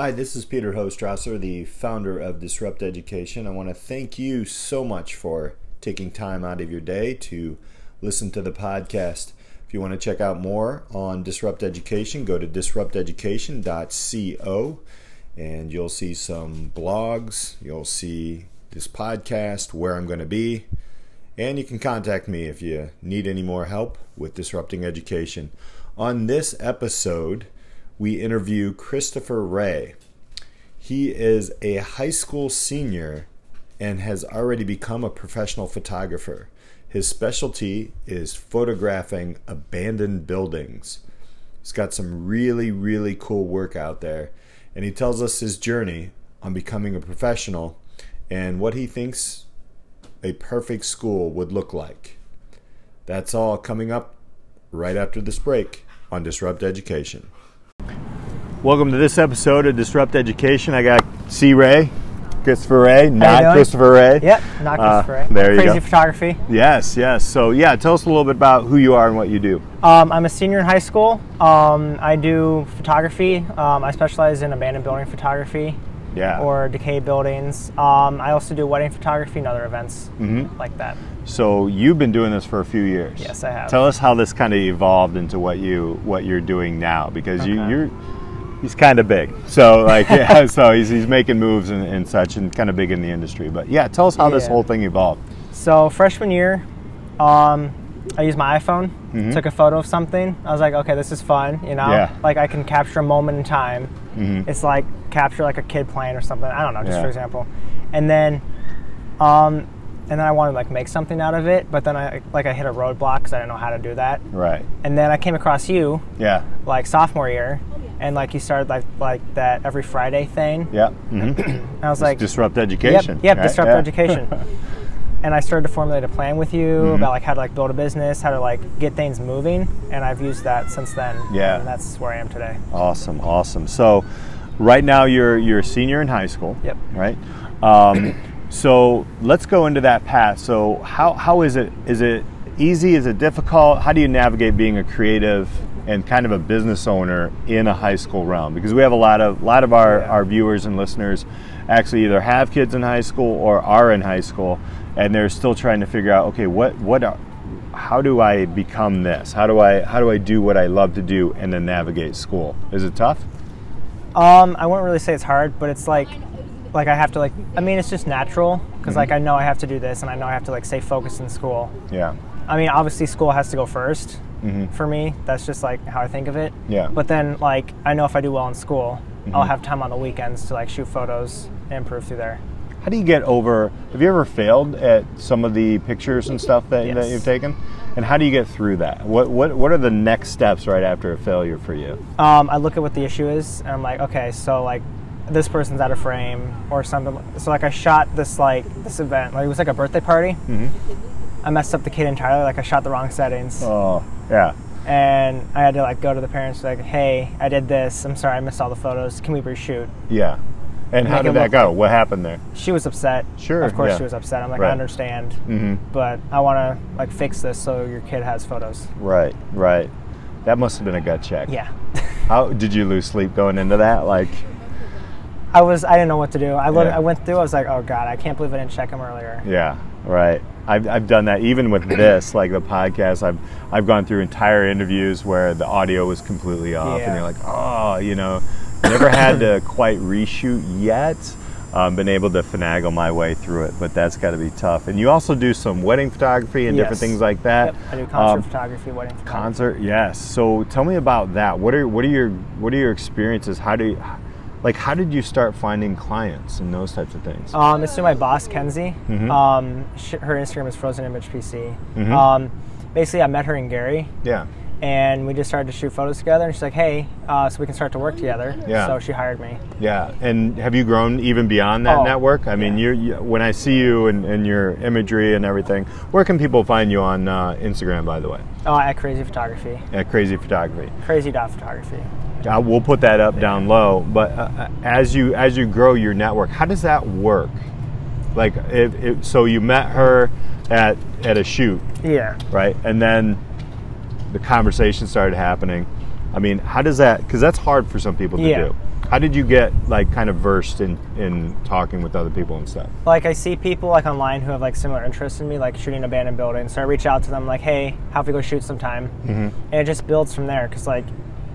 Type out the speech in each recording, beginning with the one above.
Hi, this is Peter Hostrasser, the founder of Disrupt Education. I want to thank you so much for taking time out of your day to listen to the podcast. If you want to check out more on Disrupt Education, go to disrupteducation.co and you'll see some blogs, you'll see this podcast, where I'm going to be, and you can contact me if you need any more help with disrupting education. On this episode, we interview Christopher Ray. He is a high school senior and has already become a professional photographer. His specialty is photographing abandoned buildings. He's got some really, really cool work out there, and he tells us his journey on becoming a professional and what he thinks a perfect school would look like. That's all coming up right after this break on Disrupt Education. Welcome to this episode of Disrupt Education. I got C. Ray, Christopher Ray, not Christopher Ray. Yep, not Uh, Christopher Ray. there you Crazy go. photography. Yes, yes. So, yeah, tell us a little bit about who you are and what you do. Um, I'm a senior in high school. Um, I do photography. Um, I specialize in abandoned building photography Yeah. or decayed buildings. Um, I also do wedding photography and other events Mm-hmm. like that. so, you've been doing this for a few years. Yes, I have. Tell us how this kind of evolved into what you what you're doing now, because you, you're he's kind of big. So, like, yeah, so he's, he's making moves and, and such, and kind of big in the industry. But yeah, tell us how this whole thing evolved. So freshman year, um, I used my iPhone, Mhm. took a photo of something. I was like, okay, this is fun, you know? Yeah. Like I can capture a moment in time. Mhm. It's like capture like a kid playing or something. I don't know, just Yeah. for example. And then, um, and then I wanted to like make something out of it, but then I like I hit a roadblock because I didn't know how to do that. Right. And then I came across you Yeah. like sophomore year, and like you started like like that every Friday thing. Yeah. hmm I was like, disrupt education. yep, right? disrupt Yeah. education. and I started to formulate a plan with you Mhm. about like how to like build a business, how to like get things moving, and I've used that since then. Yeah. and that's where I am today. Awesome, awesome. So, right now you're you're a senior in high school. Yep. Right. Um, so let's go into that path. So how how is it? Is it easy? Is it difficult? How do you navigate being a creative and kind of a business owner in a high school realm? Because we have a lot of lot of our, Yeah. our viewers and listeners actually either have kids in high school or are in high school, and they're still trying to figure out okay what what. Are, how do I become this? How do I how do I do what I love to do and then navigate school? Is it tough? Um, I wouldn't really say it's hard, but it's like, like I have to like. I mean, it's just natural because Mm-hmm. like I know I have to do this, and I know I have to like stay focused in school. Yeah. I mean, obviously school has to go 1st Mhm. for me. That's just like how I think of it. Yeah. But then like I know if I do well in school, I'll Mhm. have time on the weekends to like shoot photos and improve through there. How do you get over? Have you ever failed at some of the pictures and stuff that, that you've taken? And how do you get through that? What what what are the next steps right after a failure for you? Um, I look at what the issue is, and I'm like, okay, so like this person's out of frame or something. So like I shot this like this event, like it was like a birthday party. Mhm. I messed up the kid entirely. Like I shot the wrong settings, Oh, yeah. and I had to like go to the parents like, hey, I did this. I'm sorry, I missed all the photos. Can we reshoot? Yeah. And how did that go? What happened there? She was upset. Sure, Of course yeah. she was upset. I'm like, Right. I understand, Mm-hmm. but I want to like fix this so your kid has photos. Right, right. That must have been a gut check. Yeah. How did you lose sleep going into that? Like, I was I didn't know what to do. I looked, Yeah. I went through. I was like, oh god, I can't believe I didn't check him earlier. Yeah, right. I've, I've done that even with this, like the podcast. I've I've gone through entire interviews where the audio was completely off, and Yeah. you're like, oh, you know, never had to quite reshoot yet. Um, been able to finagle my way through it, but that's got to be tough. And you also do some wedding photography and different things like that. Yep. I do concert Um, photography, wedding photography. concert, yes. So tell me about that. What are what are your what are your experiences? How do you, like how did you start finding clients and those types of things? Um, it's through my boss, Kenzie. Mhm. Um, sh- her Instagram is Frozen Image PC. Mhm. Um, basically, I met her in Gary, yeah. and we just started to shoot photos together. And she's like, "Hey, uh, so we can start to work together." Yeah. So she hired me. Yeah, and have you grown even beyond that Oh, network? I mean, yeah. you're, you when I see you and, and your imagery and everything, where can people find you on uh, Instagram, by the way? Oh, at Crazy Photography. At Crazy Photography. Crazy dot photography. Uh, we'll put that up down low. But uh, uh, as you as you grow your network, how does that work? Like, if, if, so you met her at at a shoot, Yeah. right? And then the conversation started happening. I mean, how does that? Because that's hard for some people to Yeah. do. How did you get like kind of versed in in talking with other people and stuff? Like I see people like online who have like similar interests in me, like shooting abandoned buildings. So I reach out to them like, hey, how if we go shoot sometime? Mm-hmm. And it just builds from there because like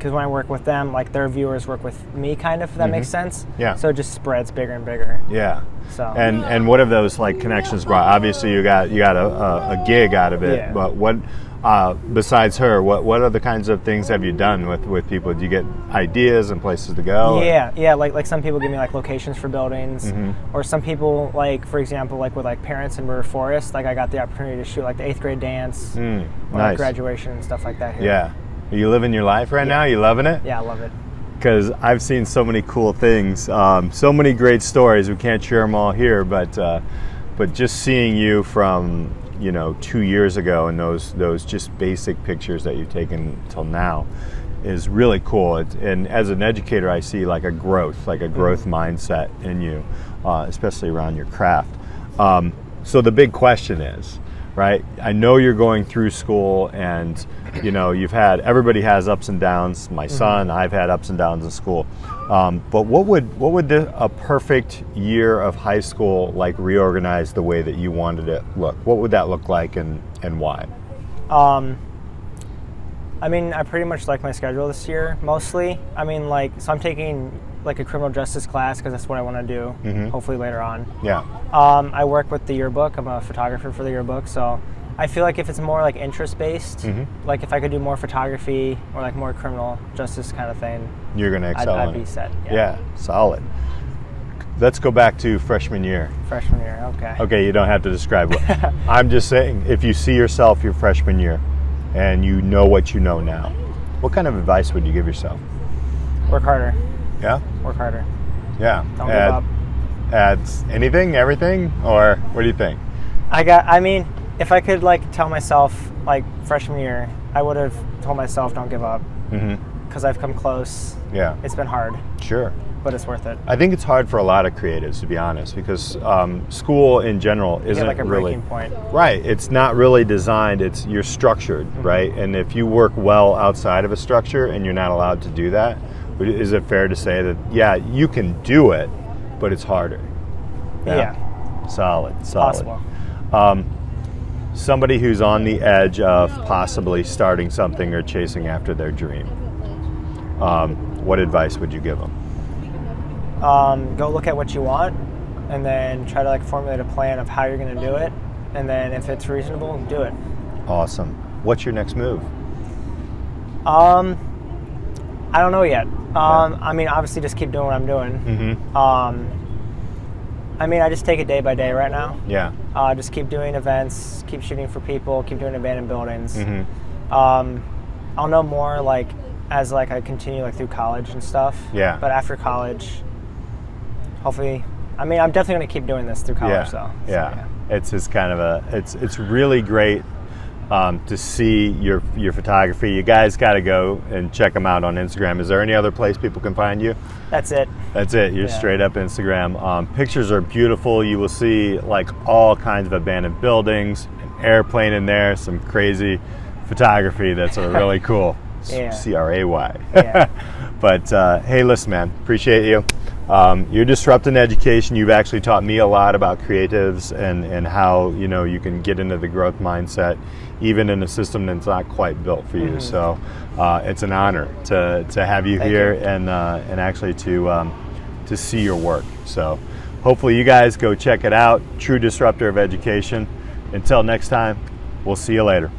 because when I work with them, like their viewers work with me, kind of. If that makes sense. Mm-hmm. Yeah. So it just spreads bigger and bigger. Yeah. So And and what have those like connections brought? Obviously, you got you got a, a, a gig out of it, Yeah. but what uh, besides her, what what other kinds of things have you done with with people? Do you get ideas and places to go? or- Yeah, yeah. Like like some people give me like locations for buildings, Mm-hmm. or some people like for example like with like parents in River Forest, like I got the opportunity to shoot like the eighth grade dance, Mm, or, like nice. graduation and stuff like that. Here. Yeah. Are you living your life right now? You loving it? Yeah, I love it. because I've seen so many cool things, um, so many great stories. We can't share them all here, but uh, but just seeing you from you know two years ago and those those just basic pictures that you've taken till now is really cool. It, and as an educator, I see like a growth, like a growth mindset in you, uh, especially around your craft. Um, so the big question is, right? I know you're going through school and you know you've had everybody has ups and downs. My son, I've had ups and downs in school. Um, but what would what would the, a perfect year of high school like reorganize the way that you wanted it look? What would that look like and and why? Um, I mean, I pretty much like my schedule this year mostly. I mean, like, so I'm taking like a criminal justice class because that's what I want to do. Mm-hmm. Hopefully later on. Yeah, Um, I work with the yearbook. I'm a photographer for the yearbook, so I feel like if it's more like interest based, Mm-hmm. like if I could do more photography or like more criminal justice kind of thing, you're going to I'd, excel I'd be set. Yeah, solid. Let's go back to freshman year. Freshman year, okay. Okay, you don't have to describe what. I'm just saying, if you see yourself your freshman year and you know what you know now, what kind of advice would you give yourself? Work harder. Yeah? Work harder. Yeah. Don't Add- give up. Adds anything, everything? Or what do you think? I got. I mean, if I could like tell myself like freshman year, I would have told myself don't give up Mm-hmm. because I've come close. Yeah, It's been hard, sure. but it's worth it. I think it's hard for a lot of creatives, to be honest, because um, school in general isn't like a really. breaking point. Right. It's not really designed. It's you're structured, Mm-hmm. right? And if you work well outside of a structure and you're not allowed to do that, is it fair to say that yeah, you can do it, but it's harder? Yeah, Solid. Solid. possible. Um, somebody who's on the edge of possibly starting something or chasing after their dream. Um, what advice would you give them? um, go look at what you want and then try to like formulate a plan of how you're going to do it and then if it's reasonable do it Awesome. What's your next move? um, i don't know yet um, i mean obviously just keep doing what i'm doing Mm-hmm. um, i mean i just take it day by day right now Yeah. uh, just keep doing events keep shooting for people keep doing abandoned buildings Mm-hmm. um, i'll know more like as like i continue like through college and stuff Yeah. but after college hopefully i mean i'm definitely going to keep doing this through college yeah. though So, yeah. It's just kind of a. It's it's really great um, to see your your photography. You guys got to go and check them out on Instagram. Is there any other place people can find you? that's it That's it. You're Yeah. straight up Instagram. Um, pictures are beautiful. You will see like all kinds of abandoned buildings, an airplane in there, some crazy photography that's really cool. Yeah. C R A Y. Yeah. But uh, hey, listen, man, appreciate you. Um, you're disrupting education. You've actually taught me a lot about creatives and, and how you know you can get into the growth mindset, even in a system that's not quite built for you. So uh, it's an honor to, to have you Mm-hmm. Thank here you. and uh, and actually to um, to see your work. So hopefully you guys go check it out. True disruptor of education. Until next time, we'll see you later.